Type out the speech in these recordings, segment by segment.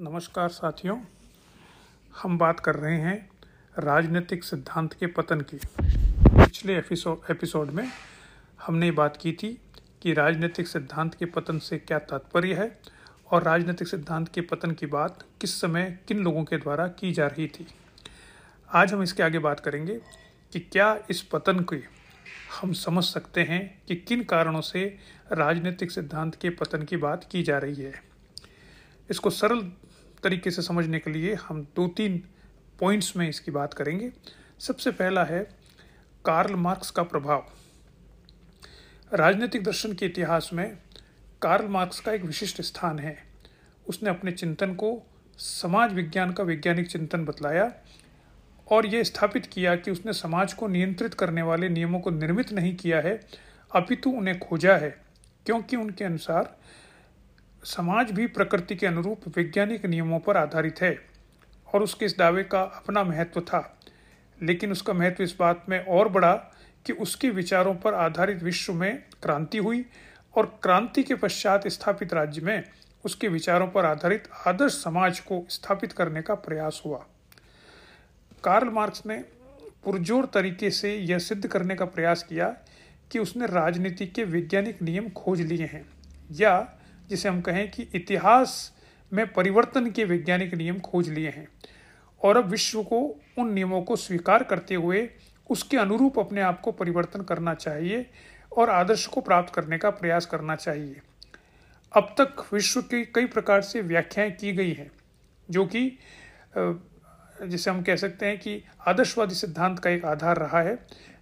नमस्कार साथियों, हम बात कर रहे हैं राजनीतिक सिद्धांत के पतन की। पिछले एपिसोड में हमने बात की थी कि राजनीतिक सिद्धांत के पतन से क्या तात्पर्य है और राजनीतिक सिद्धांत के पतन की बात किस समय किन लोगों के द्वारा की जा रही थी। आज हम इसके आगे बात करेंगे कि क्या इस पतन की हम समझ सकते हैं कि किन कारणों से राजनीतिक सिद्धांत के पतन की बात की जा रही है। इसको सरल तरीके से समझने के लिए हम दो तीन पॉइंट्स में इसकी बात करेंगे। सबसे पहला है कार्ल मार्क्स का प्रभाव। राजनीतिक दर्शन के इतिहास में कार्ल मार्क्स का एक विशिष्ट स्थान है। उसने अपने चिंतन को समाज विज्ञान का वैज्ञानिक चिंतन बतलाया और यह स्थापित किया कि उसने समाज को नियंत्रित करने वाले नियमों को निर्मित नहीं किया है, अपितु उन्हें खोजा है, क्योंकि उनके अनुसार समाज भी प्रकृति के अनुरूप वैज्ञानिक नियमों पर आधारित है और उसके इस दावे का अपना महत्व था। लेकिन उसका महत्व इस बात में और बढ़ा कि उसके विचारों पर आधारित विश्व में क्रांति हुई और क्रांति के पश्चात स्थापित राज्य में उसके विचारों पर आधारित आदर्श समाज को स्थापित करने का प्रयास हुआ। कार्ल मार्क्स ने पुरजोर तरीके से यह सिद्ध करने का प्रयास किया कि उसने राजनीति के वैज्ञानिक नियम खोज लिए हैं या जिसे हम कहें कि इतिहास में परिवर्तन के वैज्ञानिक नियम खोज लिए हैं और अब विश्व को उन नियमों को स्वीकार करते हुए उसके अनुरूप अपने आप को परिवर्तन करना चाहिए और आदर्श को प्राप्त करने का प्रयास करना चाहिए। अब तक विश्व की कई प्रकार से व्याख्याएँ की गई हैं, जो कि जिसे हम कह सकते हैं कि आदर्शवादी सिद्धांत का एक आधार रहा है।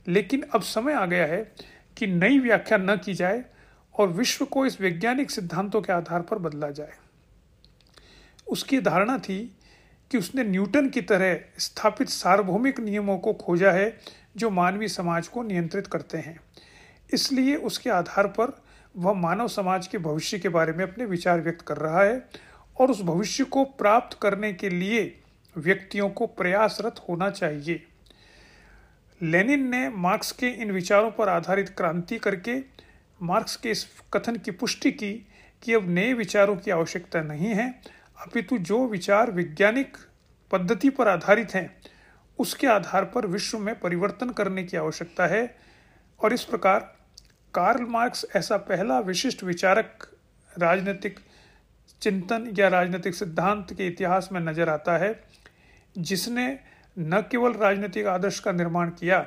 लेकिन अब समय आ गया है कि नई व्याख्या न की जाए और विश्व को इस वैज्ञानिक सिद्धांतों के आधार पर बदला जाए। उसकी धारणा थी कि उसने न्यूटन की तरह स्थापित सार्वभौमिक नियमों को खोजा है जो मानवीय समाज को नियंत्रित करते हैं। इसलिए उसके आधार पर वह मानव समाज के भविष्य के बारे में अपने विचार व्यक्त कर रहा है और उस भविष्य को प्राप्त करने के लिए व्यक्तियों को प्रयासरत होना चाहिए। लेनिन ने मार्क्स के इन विचारों पर आधारित क्रांति करके मार्क्स के इस कथन की पुष्टि की कि अब नए विचारों की आवश्यकता नहीं है, अपितु जो विचार वैज्ञानिक पद्धति पर आधारित हैं, उसके आधार पर विश्व में परिवर्तन करने की आवश्यकता है। और इस प्रकार कार्ल मार्क्स ऐसा पहला विशिष्ट विचारक राजनीतिक चिंतन या राजनीतिक सिद्धांत के इतिहास में नज़र आता है, जिसने न केवल राजनीतिक आदर्श का निर्माण किया,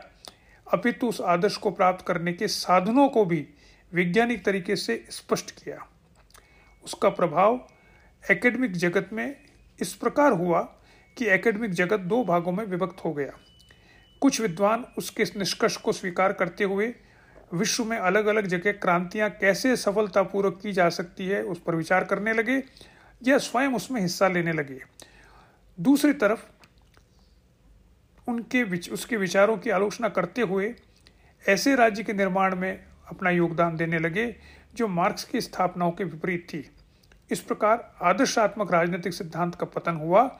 अपितु उस आदर्श को प्राप्त करने के साधनों को भी वैज्ञानिक तरीके से स्पष्ट किया। उसका प्रभाव एकेडमिक जगत में इस प्रकार हुआ कि एकेडमिक जगत दो भागों में विभक्त हो गया। कुछ विद्वान उसके निष्कर्ष को स्वीकार करते हुए विश्व में अलग अलग जगह क्रांतियाँ कैसे सफलतापूर्वक की जा सकती है उस पर विचार करने लगे या स्वयं उसमें हिस्सा लेने लगे। दूसरी तरफ़ उनके विच, उसके विचारों की आलोचना करते हुए ऐसे राज्य के निर्माण में अपना योगदान देने लगे, जो मार्क्स की स्थापनाओं के विपरीत थी। इस प्रकार आदर्शात्मक राजनीतिक सिद्धांत का पतन हुआ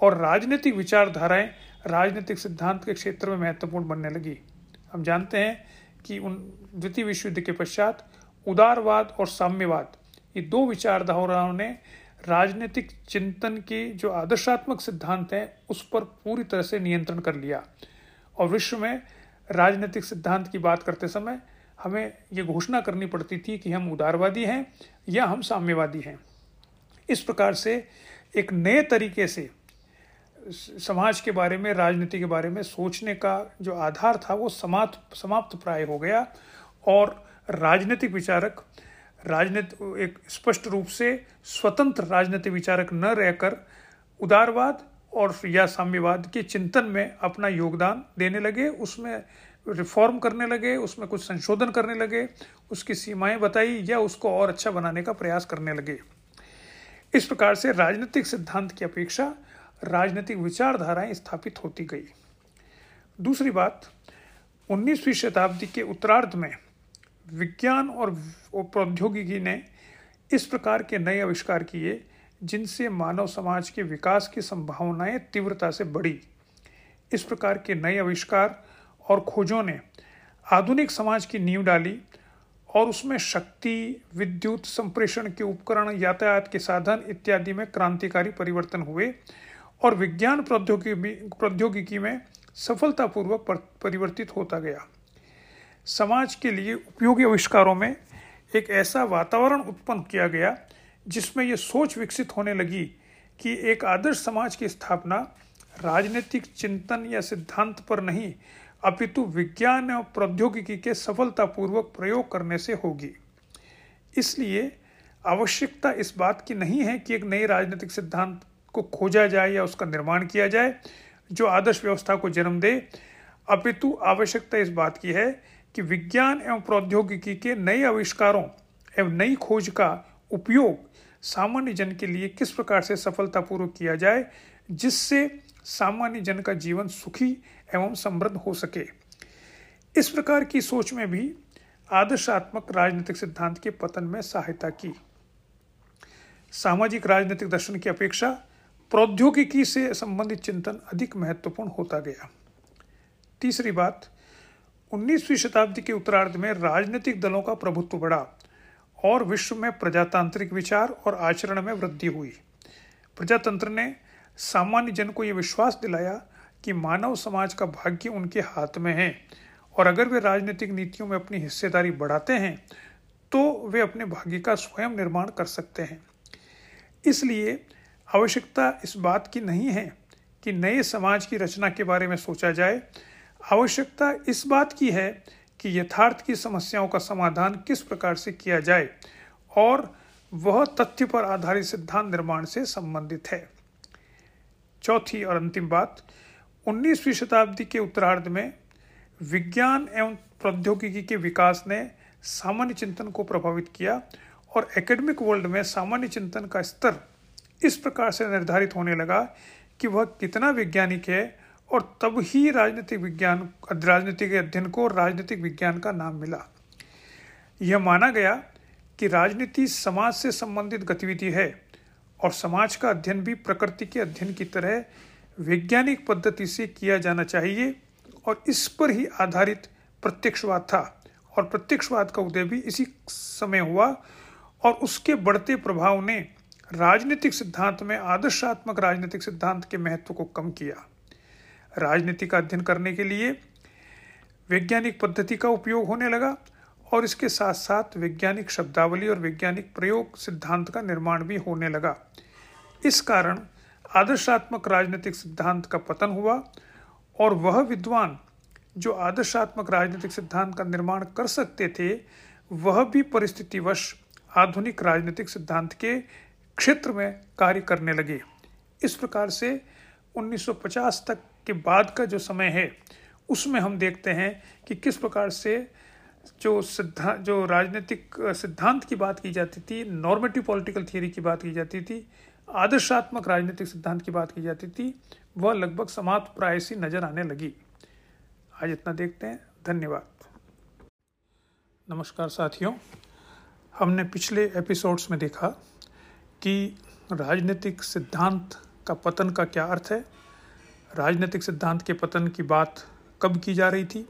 और राजनीतिक विचारधाराएँ राजनीतिक सिद्धांत के क्षेत्र में महत्वपूर्ण बनने लगी। हम जानते हैं कि उन द्वितीय विश्व युद्ध के पश्चात उदारवाद और साम्यवाद, ये दो विचारधाराओं ने राजनीतिक चिंतन के जो आदर्शात्मक सिद्धांत हैं, उस पर पूरी तरह से नियंत्रण कर लिया। और विश्व में राजनीतिक सिद्धांत की बात करते समय हमें ये घोषणा करनी पड़ती थी कि हम उदारवादी हैं या हम साम्यवादी हैं। इस प्रकार से एक नए तरीके से समाज के बारे में, राजनीति के बारे में सोचने का जो आधार था, वो समाप्त समाप्त प्राय हो गया और राजनीतिक विचारक, राजनीति, एक स्पष्ट रूप से स्वतंत्र राजनीतिक विचारक न रहकर उदारवाद और या साम्यवाद के चिंतन में अपना योगदान देने लगे। उसमें रिफॉर्म करने लगे, उसमें कुछ संशोधन करने लगे, उसकी सीमाएँ बताई या उसको और अच्छा बनाने का प्रयास करने लगे। इस प्रकार से राजनीतिक सिद्धांत की अपेक्षा राजनीतिक विचारधाराएँ स्थापित होती गई। दूसरी बात 19वीं शताब्दी के उत्तरार्ध में विज्ञान और प्रौद्योगिकी ने इस प्रकार के नए आविष्कार किए, जिनसे मानव समाज के विकास की संभावनाएँ तीव्रता से बढ़ी। इस प्रकार के नए आविष्कार और खोजों ने आधुनिक समाज की नींव डाली और उसमें शक्ति, विद्युत संप्रेषण के उपकरण, यातायात के साधन इत्यादि में क्रांतिकारी परिवर्तन हुए और विज्ञान प्रौद्योगिकी प्रौद्योगिकी में सफलतापूर्वक परिवर्तित होता गया। समाज के लिए उपयोगी आविष्कारों में एक ऐसा वातावरण उत्पन्न किया गया जिसमें यह सोच विकसित होने लगी कि एक आदर्श समाज की स्थापना राजनीतिक चिंतन या सिद्धांत पर नहीं अपितु विज्ञान और प्रौद्योगिकी के सफलतापूर्वक प्रयोग करने से होगी। इसलिए आवश्यकता इस बात की नहीं है कि एक नए राजनीतिक सिद्धांत को खोजा जाए या उसका निर्माण किया जाए, जो आदर्श व्यवस्था को जन्म दे। अपितु आवश्यकता इस बात की है कि विज्ञान एवं प्रौद्योगिकी के नए आविष्कारों एवं नई खोज का उपयोग सामान्य जन के लिए किस प्रकार से सफलतापूर्वक किया जाए, जिससे सामान्य जन का जीवन सुखी एवं समृद्ध हो सके। इस प्रकार की सोच में भी आदर्शात्मक राजनीतिक सिद्धांत के पतन में सहायता की। सामाजिक राजनीतिक दर्शन की अपेक्षा प्रौद्योगिकी से संबंधित चिंतन अधिक महत्वपूर्ण होता गया। तीसरी बात 19वीं शताब्दी के उत्तरार्ध में राजनीतिक दलों का प्रभुत्व बढ़ा और विश्व में प्रजातांत्रिक विचार और आचरण में वृद्धि हुई। प्रजातंत्र ने सामान्य जन को यह विश्वास दिलाया कि मानव समाज का भाग्य उनके हाथ में है। और अगर वे राजनीतिक नीतियों में अपनी हिस्सेदारी बढ़ाते हैं तो वे अपने भाग्य का स्वयं निर्माण कर सकते हैं। इसलिए आवश्यकता इस बात की नहीं है कि नए समाज की रचना के बारे में सोचा जाए। आवश्यकता इस बात की है कि यथार्थ की समस्याओं का समाधान किस प्रकार से किया जाए और वह तथ्य पर आधारित सिद्धांत निर्माण से संबंधित है। चौथी और अंतिम बात 19वीं शताब्दी के उत्तरार्ध में विज्ञान एवं प्रौद्योगिकी के विकास ने सामान्य चिंतन को प्रभावित किया और एकेडमिक वर्ल्ड में सामान्य चिंतन का स्तर इस प्रकार से निर्धारित होने लगा कि वह कितना वैज्ञानिक है और तब ही राजनीतिक विज्ञान, राजनीतिक अध्ययन को राजनीतिक विज्ञान का नाम मिला। यह माना गया कि राजनीति समाज से संबंधित गतिविधि है और समाज का अध्ययन भी प्रकृति के अध्ययन की तरह वैज्ञानिक पद्धति से किया जाना चाहिए और इस पर ही आधारित प्रत्यक्षवाद था। और प्रत्यक्षवाद का उदय भी इसी समय हुआ और उसके बढ़ते प्रभाव ने राजनीतिक सिद्धांत में आदर्शात्मक राजनीतिक सिद्धांत के महत्व को कम किया। राजनीति का अध्ययन करने के लिए वैज्ञानिक पद्धति का उपयोग होने लगा और इसके साथ साथ वैज्ञानिक शब्दावली और वैज्ञानिक प्रयोग सिद्धांत का निर्माण भी होने लगा। इस कारण आदर्शात्मक राजनीतिक सिद्धांत का पतन हुआ और वह विद्वान जो आदर्शात्मक राजनीतिक सिद्धांत का निर्माण कर सकते थे, वह भी परिस्थितिवश आधुनिक राजनीतिक सिद्धांत के क्षेत्र में कार्य करने लगे। इस प्रकार से 1950 तक के बाद का जो समय है, उसमें हम देखते हैं कि किस प्रकार से जो सिद्धांत जो राजनीतिक सिद्धांत की बात की जाती थी नॉर्मेटिव पॉलिटिकल थियरी की बात की जाती थी आदर्शात्मक राजनीतिक सिद्धांत की बात की जाती थी, वह लगभग समाप्त प्राय सी नज़र आने लगी। आज इतना देखते हैं। धन्यवाद। नमस्कार साथियों। हमने पिछले एपिसोड्स में देखा कि राजनीतिक सिद्धांत का पतन का क्या अर्थ है, राजनीतिक सिद्धांत के पतन की बात कब की जा रही थी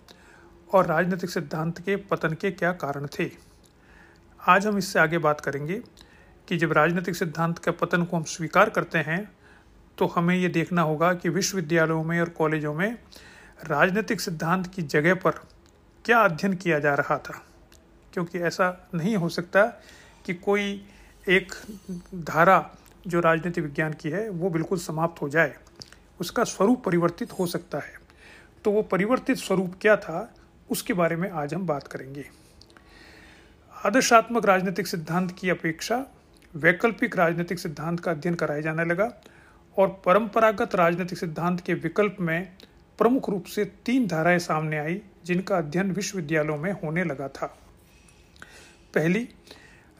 और राजनीतिक सिद्धांत के पतन के क्या कारण थे। आज हम इससे आगे बात करेंगे कि जब राजनीतिक सिद्धांत के पतन को हम स्वीकार करते हैं तो हमें ये देखना होगा कि विश्वविद्यालयों में और कॉलेजों में राजनीतिक सिद्धांत की जगह पर क्या अध्ययन किया जा रहा था। क्योंकि ऐसा नहीं हो सकता कि कोई एक धारा जो राजनीति विज्ञान की है, वो बिल्कुल समाप्त हो जाए। उसका स्वरूप परिवर्तित हो सकता है। तो वो परिवर्तित स्वरूप क्या था, उसके बारे में आज हम बात करेंगे। आदर्शात्मक राजनीतिक सिद्धांत की अपेक्षा वैकल्पिक राजनीतिक सिद्धांत का अध्ययन कराया जाने लगा और परंपरागत राजनीतिक सिद्धांत के विकल्प में प्रमुख रूप से तीन धाराएँ सामने आई, जिनका अध्ययन विश्वविद्यालयों में होने लगा था। पहली,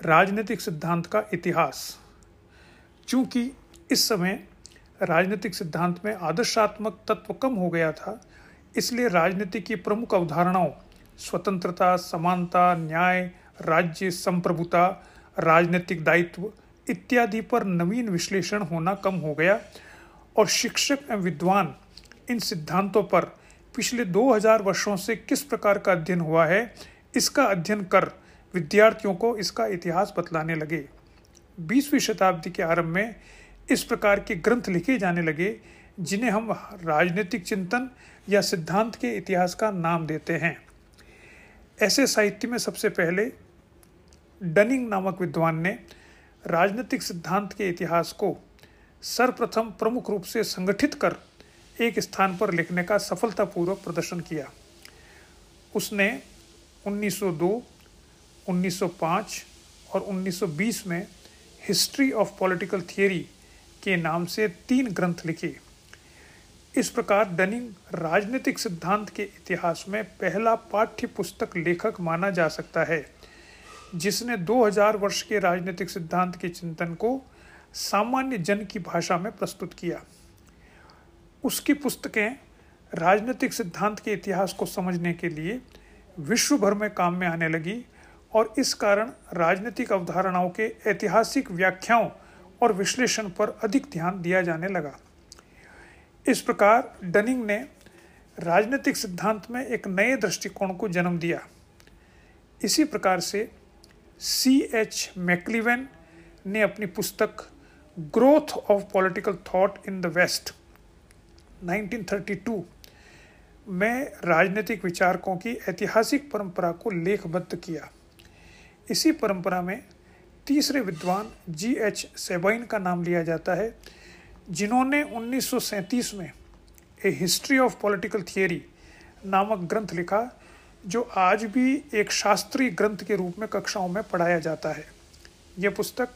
राजनीतिक सिद्धांत का इतिहास। चूँकि इस समय राजनीतिक सिद्धांत में आदर्शात्मक तत्व कम हो गया था, इसलिए राजनीति की प्रमुख अवधारणाओं स्वतंत्रता, समानता, न्याय, राज्य, संप्रभुता राजनीतिक दायित्व इत्यादि पर नवीन विश्लेषण होना कम हो गया और शिक्षक एवं विद्वान इन सिद्धांतों पर पिछले 2000 वर्षों से किस प्रकार का अध्ययन हुआ है, इसका अध्ययन कर विद्यार्थियों को इसका इतिहास बतलाने लगे। बीसवीं शताब्दी के आरंभ में इस प्रकार के ग्रंथ लिखे जाने लगे, जिन्हें हम राजनीतिक चिंतन या सिद्धांत के इतिहास का नाम देते हैं। ऐसे साहित्य में सबसे पहले डनिंग नामक विद्वान ने राजनीतिक सिद्धांत के इतिहास को सर्वप्रथम प्रमुख रूप से संगठित कर एक स्थान पर लिखने का सफलतापूर्वक प्रदर्शन किया। उसने 1902, 1905 और 1920 में हिस्ट्री ऑफ़ पॉलिटिकल थियरी के नाम से तीन ग्रंथ लिखे। इस प्रकार डनिंग राजनीतिक सिद्धांत के इतिहास में पहला पाठ्य पुस्तक लेखक माना जा सकता है। जिसने 2000 वर्ष के राजनीतिक सिद्धांत के चिंतन को सामान्य जन की भाषा में प्रस्तुत किया। उसकी पुस्तकें राजनीतिक सिद्धांत के इतिहास को समझने के लिए विश्व भर में काम में आने लगी और इस कारण राजनीतिक अवधारणाओं के ऐतिहासिक व्याख्याओं और विश्लेषण पर अधिक ध्यान दिया जाने लगा। इस प्रकार डनिंग ने राजनीतिक सिद्धांत में एक नए दृष्टिकोण को जन्म दिया। इसी प्रकार से सी एच मैक्लिवेन ने अपनी पुस्तक growth of political thought in the west 1932 में राजनीतिक विचारकों की ऐतिहासिक परंपरा को लेखबद्ध किया। इसी परंपरा में तीसरे विद्वान जी एच सेबाइन का नाम लिया जाता है, जिन्होंने 1937 में a history of political theory नामक ग्रंथ लिखा जो आज भी एक शास्त्रीय ग्रंथ के रूप में कक्षाओं में पढ़ाया जाता है। यह पुस्तक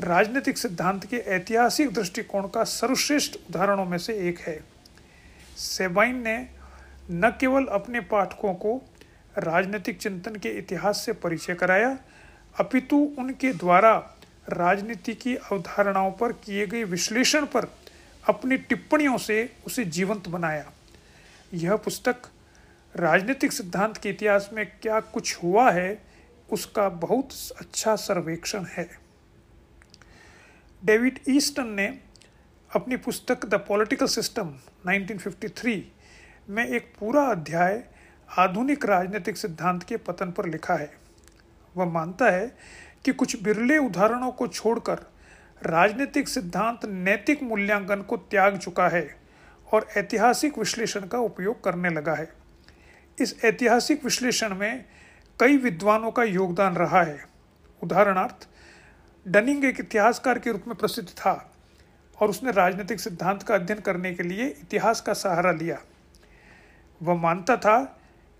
राजनीतिक सिद्धांत के ऐतिहासिक दृष्टिकोण का सर्वश्रेष्ठ उदाहरणों में से एक है। सेबाइन ने न केवल अपने पाठकों को राजनीतिक चिंतन के इतिहास से परिचय कराया, अपितु उनके द्वारा राजनीति की अवधारणाओं पर किए गए विश्लेषण पर अपनी टिप्पणियों से उसे जीवंत बनाया। यह पुस्तक राजनीतिक सिद्धांत के इतिहास में क्या कुछ हुआ है, उसका बहुत अच्छा सर्वेक्षण है। डेविड ईस्टन ने अपनी पुस्तक द पॉलिटिकल सिस्टम 1953 में एक पूरा अध्याय आधुनिक राजनीतिक सिद्धांत के पतन पर लिखा है। वह मानता है कि कुछ बिरले उदाहरणों को छोड़कर राजनीतिक सिद्धांत नैतिक मूल्यांकन को त्याग चुका है और ऐतिहासिक विश्लेषण का उपयोग करने लगा है। इस ऐतिहासिक विश्लेषण में कई विद्वानों का योगदान रहा है। उदाहरणार्थ, डनिंग एक इतिहासकार के रूप में प्रसिद्ध था और उसने राजनीतिक सिद्धांत का अध्ययन करने के लिए इतिहास का सहारा लिया। वह मानता था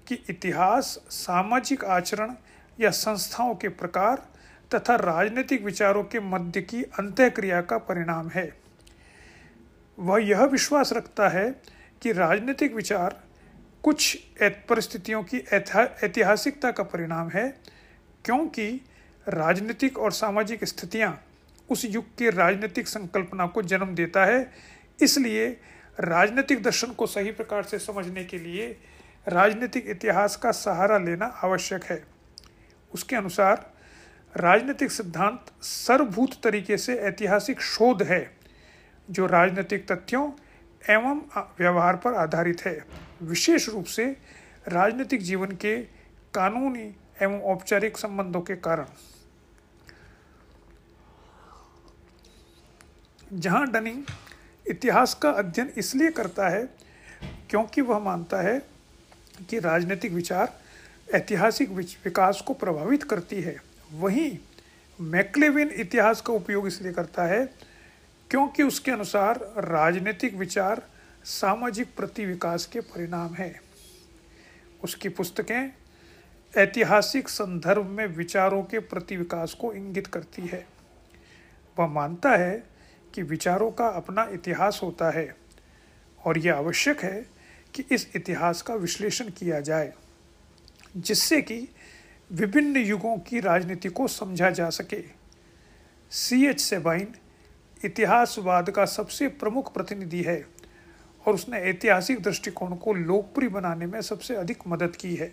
कि इतिहास, सामाजिक आचरण या संस्थाओं के प्रकार तथा राजनीतिक विचारों के मध्य की अंत्यक्रिया का परिणाम है। वह यह विश्वास रखता है कि राजनीतिक विचार कुछ परिस्थितियों की ऐतिहासिकता का परिणाम है, क्योंकि राजनीतिक और सामाजिक स्थितियाँ उस युग के राजनीतिक संकल्पना को जन्म देता है। इसलिए राजनीतिक दर्शन को सही प्रकार से समझने के लिए राजनीतिक इतिहास का सहारा लेना आवश्यक है। उसके अनुसार, राजनीतिक सिद्धांत सर्वभूत तरीके से ऐतिहासिक शोध है, जो राजनीतिक तथ्यों एवं व्यवहार पर आधारित है। विशेष रूप से राजनीतिक जीवन के कानूनी एवं औपचारिक संबंधों के कारण। जहाँ डनिंग इतिहास का अध्ययन इसलिए करता है क्योंकि वह मानता है कि राजनीतिक विचार ऐतिहासिक विकास को प्रभावित करती है। वहीं मैक्लेविन इतिहास का उपयोग इसलिए करता है क्योंकि उसके अनुसार राजनीतिक विचार सामाजिक प्रति विकास के परिणाम है। उसकी पुस्तकें ऐतिहासिक संदर्भ में विचारों के प्रति विकास को इंगित करती है। वह मानता है कि विचारों का अपना इतिहास होता है और यह आवश्यक है कि इस इतिहास का विश्लेषण किया जाए, जिससे कि विभिन्न युगों की राजनीति को समझा जा सके। सी एच सेबाइन इतिहासवाद का सबसे प्रमुख प्रतिनिधि है। और उसने ऐतिहासिक दृष्टिकोण को लोकप्रिय बनाने में सबसे अधिक मदद की है।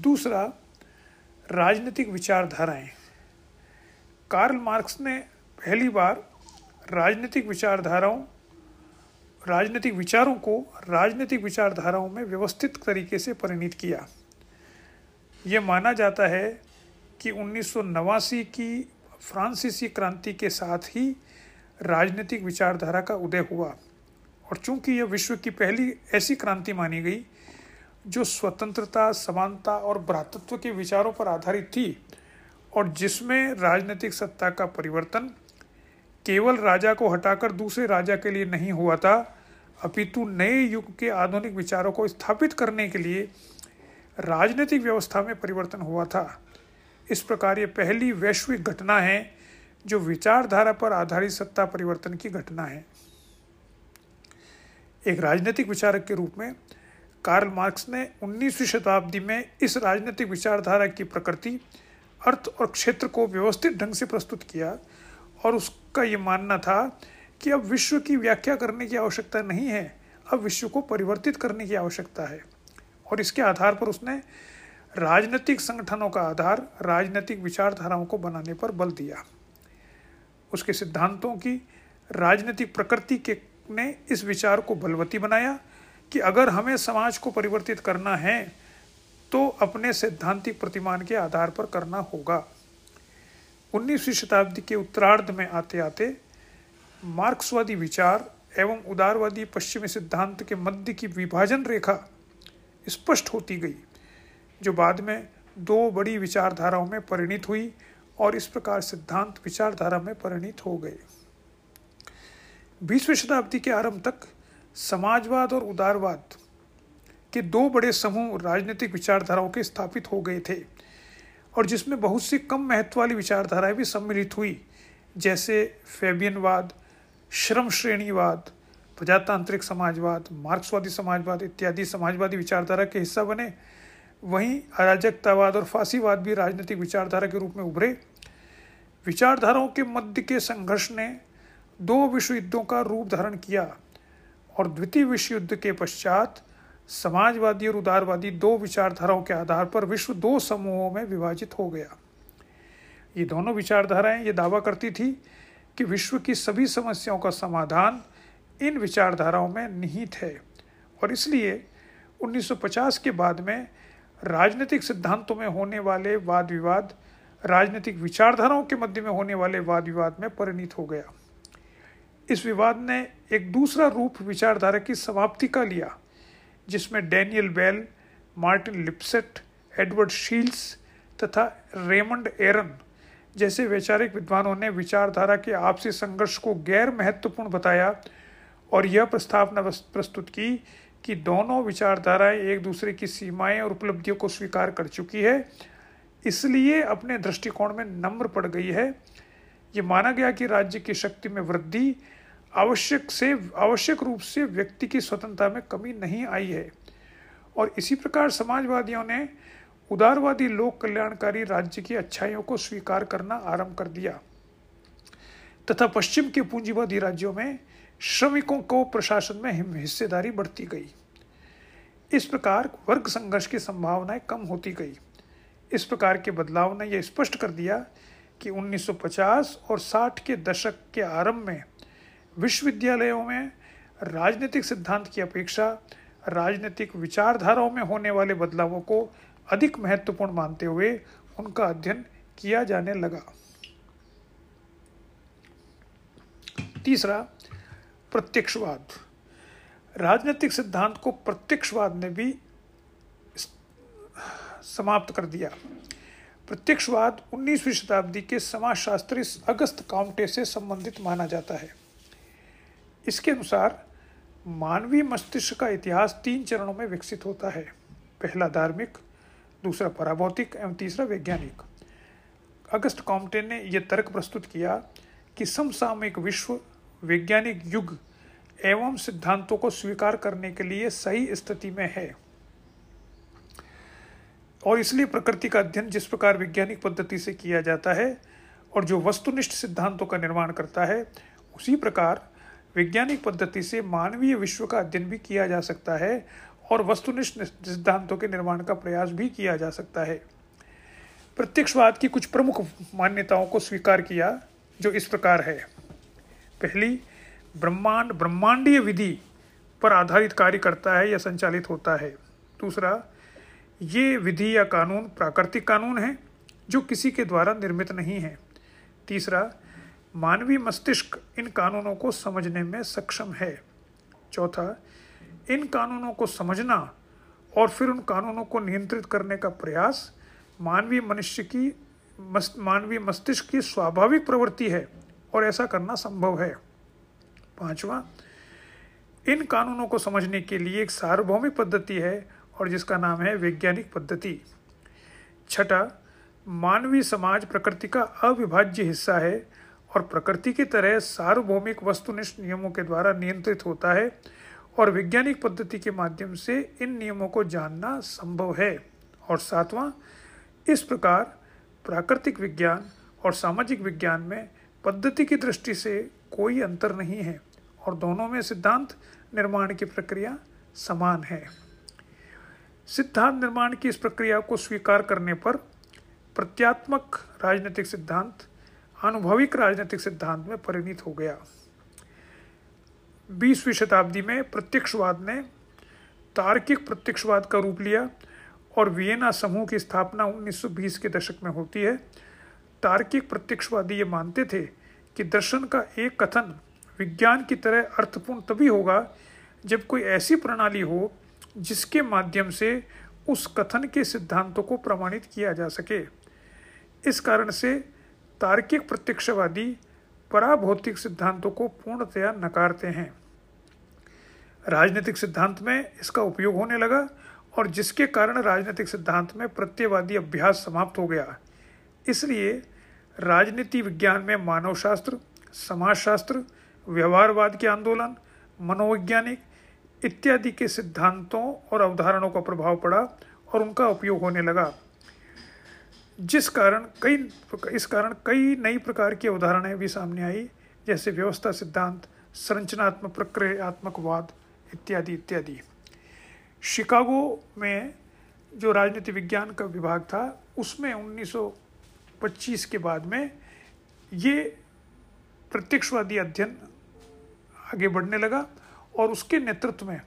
दूसरा, राजनीतिक विचारधाराएँ। कार्ल मार्क्स ने पहली बार राजनीतिक विचारधाराओं, राजनीतिक विचारों को राजनीतिक विचारधाराओं में व्यवस्थित तरीके से परिणित किया। ये माना जाता है कि उन्नीस सौ नवासी की फ्रांसीसी क्रांति के साथ ही राजनीतिक विचारधारा का उदय हुआ। और चूँकि यह विश्व की पहली ऐसी क्रांति मानी गई, जो स्वतंत्रता, समानता और भ्रातृत्व के विचारों पर आधारित थी, और जिसमें राजनीतिक सत्ता का परिवर्तन केवल राजा को हटाकर दूसरे राजा के लिए नहीं हुआ था, अपितु नए युग के आधुनिक विचारों को स्थापित करने के लिए राजनीतिक व्यवस्था में परिवर्तन हुआ था। इस प्रकार ये पहली वैश्विक घटना है, जो विचारधारा पर आधारित सत्ता परिवर्तन की घटना है। एक राजनीतिक विचारक के रूप में कार्ल मार्क्स ने 19वीं शताब्दी में इस राजनीतिक विचारधारा की प्रकृति, अर्थ और क्षेत्र को व्यवस्थित ढंग से प्रस्तुत किया और उसका ये मानना था कि अब विश्व की व्याख्या करने की आवश्यकता नहीं है, अब विश्व को परिवर्तित करने की आवश्यकता है। और इसके आधार पर उसने राजनीतिक संगठनों का आधार, राजनीतिक विचारधाराओं को बनाने पर बल दिया। उसके सिद्धांतों की राजनीतिक प्रकृति के ने इस विचार को बलवती बनाया कि अगर हमें समाज को परिवर्तित करना है तो अपने सैद्धांतिक प्रतिमान के आधार पर करना होगा। 19वीं शताब्दी के उत्तरार्ध में आते आते मार्क्सवादी विचार एवं उदारवादी पश्चिमी सिद्धांत के मध्य की विभाजन रेखा स्पष्ट होती गई, जो बाद में दो बड़ी विचारधाराओं में परिणित हुई और इस प्रकार सिद्धांत विचारधारा में परिणित हो गए। बीसवीं शताब्दी के आरंभ तक समाजवाद और उदारवाद के दो बड़े समूह राजनीतिक विचारधाराओं के स्थापित हो गए थे और जिसमें बहुत सी कम महत्व वाली विचारधाराएँ भी सम्मिलित हुई, जैसे फेबियनवाद, श्रम श्रेणीवाद, प्रजातांत्रिक समाजवाद, मार्क्सवादी समाजवाद इत्यादि समाजवादी विचारधारा के हिस्सा बने। वहीं अराजकतावाद और फांसीवाद भी राजनीतिक विचारधारा के रूप में उभरे। विचारधाराओं के मध्य के संघर्ष ने दो विश्व युद्धों का रूप धारण किया और द्वितीय विश्व युद्ध के पश्चात समाजवादी और उदारवादी दो विचारधाराओं के आधार पर विश्व दो समूहों में विभाजित हो गया। ये दोनों विचारधाराएँ ये दावा करती थी कि विश्व की सभी समस्याओं का समाधान इन विचारधाराओं में निहित है और इसलिए 1950 के बाद में राजनीतिक सिद्धांतों में होने वाले वाद विवाद, राजनीतिक विचारधाराओं के मध्य में होने वाले वाद विवाद में परिणित हो गया। इस विवाद ने एक दूसरा रूप विचारधारा की समाप्ति का लिया, जिसमें Daniel Bell, Martin Lipset, Edward Shils तथा रेमंड एरन जैसे वैचारिक विद्वानों ने विचारधारा के आपसी संघर्ष को गैर महत्वपूर्ण बताया और यह प्रस्तावना प्रस्तुत की कि दोनों विचारधाराएँ एक दूसरे की सीमाएँ और उपलब्धियों को स्वीकार कर चुकी है, इसलिए अपने दृष्टिकोण में नम्र पड़ गई है ये माना गया कि राज्य की शक्ति में वृद्धि आवश्यक से, आवश्यक रूप से व्यक्ति की स्वतंत्रता में कमी नहीं आई है। और इसी प्रकार समाजवादियों ने उदारवादी लोक कल्याणकारी राज्य की अच्छाइयों को स्वीकार करना आरंभ कर दिया। तथा पश्चिम के पूंजीवादी राज्यों में श्रमिकों को प्रशासन में हिस्सेदारी बढ़ती गई। इस प्रकार वर्ग संघर्ष की संभावनाएँ कम होती गई। इस प्रकार के बदलाव ने यह स्पष्ट कर दिया कि 1950 और 60 के दशक के आरंभ में विश्वविद्यालयों में राजनीतिक सिद्धांत की अपेक्षा राजनीतिक विचारधाराओं में होने वाले बदलावों को अधिक महत्वपूर्ण मानते हुए उनका अध्ययन किया जाने लगा। तीसरा, प्रत्यक्षवाद। राजनीतिक सिद्धांत को प्रत्यक्षवाद ने भी समाप्त कर दिया। प्रत्यक्षवाद 19वीं शताब्दी के समाजशास्त्री अगस्त काउंटे से संबंधित माना जाता है। इसके अनुसार, मानवीय मस्तिष्क का इतिहास तीन चरणों में विकसित होता है। पहला धार्मिक, दूसरा पराभौतिक एवं तीसरा वैज्ञानिक। अगस्त कॉम्टे ने यह तर्क प्रस्तुत किया कि समसामयिक विश्व, वैज्ञानिक युग एवं सिद्धांतों को स्वीकार करने के लिए सही स्थिति में है। और इसलिए प्रकृति का अध्ययन जिस प्रकार वैज्ञानिक पद्धति से किया जाता है और जो वस्तुनिष्ठ सिद्धांतों का निर्माण करता है, उसी प्रकार वैज्ञानिक पद्धति से मानवीय विश्व का अध्ययन भी किया जा सकता है और वस्तुनिष्ठ सिद्धांतों के निर्माण का प्रयास भी किया जा सकता है। प्रत्यक्षवाद की कुछ प्रमुख मान्यताओं को स्वीकार किया, जो इस प्रकार है। पहली, ब्रह्मांड, ब्रह्मांडीय विधि पर आधारित कार्य करता है या संचालित होता है। दूसरा ये विधि या कानून प्राकृतिक कानून है, जो किसी के द्वारा निर्मित नहीं है। तीसरा, मानवीय मस्तिष्क इन कानूनों को समझने में सक्षम है। चौथा, इन कानूनों को समझना और फिर उन कानूनों को नियंत्रित करने का प्रयास मानवीय मनुष्य की मस्त मानवीय मस्तिष्क की स्वाभाविक प्रवृत्ति है और ऐसा करना संभव है। पांचवा, इन कानूनों को समझने के लिए एक सार्वभौमिक पद्धति है और जिसका नाम है वैज्ञानिक पद्धति। छठा, मानवीय समाज प्रकृति का अविभाज्य हिस्सा है और प्रकृति की तरह सार्वभौमिक वस्तुनिष्ठ नियमों के द्वारा नियंत्रित होता है और वैज्ञानिक पद्धति के माध्यम से इन नियमों को जानना संभव है। और सातवां, इस प्रकार प्राकृतिक विज्ञान और सामाजिक विज्ञान में पद्धति की दृष्टि से कोई अंतर नहीं है और दोनों में सिद्धांत निर्माण की प्रक्रिया समान है। सिद्धांत निर्माण की इस प्रक्रिया को स्वीकार करने पर प्रत्यात्मक राजनीतिक सिद्धांत अनुभविक राजनीतिक सिद्धांत में परिणित हो गया। बीसवीं शताब्दी में प्रत्यक्षवाद ने तार्किक प्रत्यक्षवाद का रूप लिया और वियना समूह की स्थापना 1920 के दशक में होती है। तार्किक प्रत्यक्षवादी ये मानते थे कि दर्शन का एक कथन विज्ञान की तरह अर्थपूर्ण तभी होगा जब कोई ऐसी प्रणाली हो जिसके माध्यम से उस कथन के सिद्धांतों को प्रमाणित किया जा सके। इस कारण से तार्किक प्रत्यक्षवादी पराभौतिक सिद्धांतों को पूर्णतया नकारते हैं। राजनीतिक सिद्धांत में इसका उपयोग होने लगा और जिसके कारण राजनीतिक सिद्धांत में प्रत्ययवादी अभ्यास समाप्त हो गया। इसलिए राजनीति विज्ञान में मानवशास्त्र, समाजशास्त्र, व्यवहारवाद के आंदोलन, मनोवैज्ञानिक इत्यादि के सिद्धांतों और अवधारणों का प्रभाव पड़ा और उनका उपयोग होने लगा। जिस कारण कई, इस कारण कई नई प्रकार की अवधारणाएँ भी सामने आई, जैसे व्यवस्था सिद्धांत, संरचनात्मक प्रक्रियात्मकवाद इत्यादि इत्यादि। शिकागो में जो राजनीति विज्ञान का विभाग था, उसमें 1925 के बाद में ये प्रत्यक्षवादी अध्ययन आगे बढ़ने लगा और उसके नेतृत्व में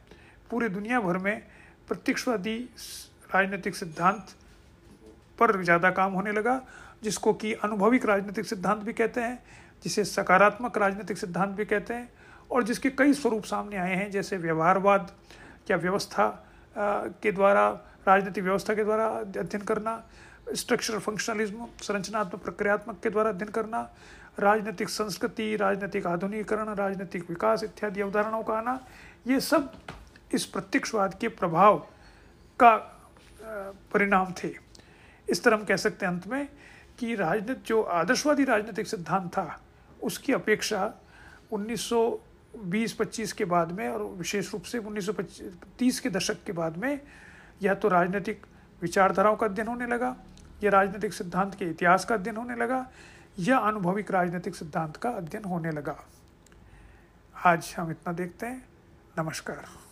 पूरे दुनिया भर में प्रत्यक्षवादी राजनीतिक सिद्धांत पर ज़्यादा काम होने लगा, जिसको कि अनुभविक राजनीतिक सिद्धांत भी कहते हैं, जिसे सकारात्मक राजनीतिक सिद्धांत भी कहते हैं, और जिसके कई स्वरूप सामने आए हैं, जैसे व्यवहारवाद या व्यवस्था के द्वारा, राजनीतिक व्यवस्था के द्वारा अध्ययन करना स्ट्रक्चरल फंक्शनलिज्म संरचनात्मक प्रक्रियात्मक के द्वारा अध्ययन करना, राजनीतिक संस्कृति, राजनीतिक आधुनिकीकरण, राजनीतिक विकास इत्यादि अवधारणाओं का आना, ये सब इस प्रत्यक्षवाद के प्रभाव का परिणाम थे। इस तरह हम कह सकते हैं अंत में कि राजनीति, जो आदर्शवादी राजनीतिक सिद्धांत था, उसकी अपेक्षा 1920-25 के बाद में और विशेष रूप से 1930 के दशक के बाद में या तो राजनीतिक विचारधाराओं का अध्ययन होने लगा। या राजनीतिक सिद्धांत के इतिहास का अध्ययन होने लगा, या अनुभविक राजनीतिक सिद्धांत का अध्ययन होने लगा। आज हम इतना देखते हैं। नमस्कार।